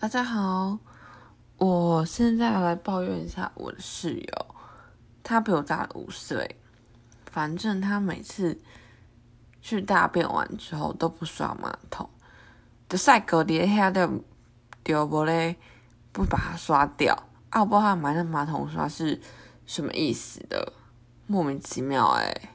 大家好，我现在来抱怨一下我的室友，他比我大五岁。反正他每次去大便完之后都不刷马桶，就晒隔离下的丢不嘞，不把它刷掉。啊，我不知道他买那马桶刷是什么意思的，莫名其妙哎。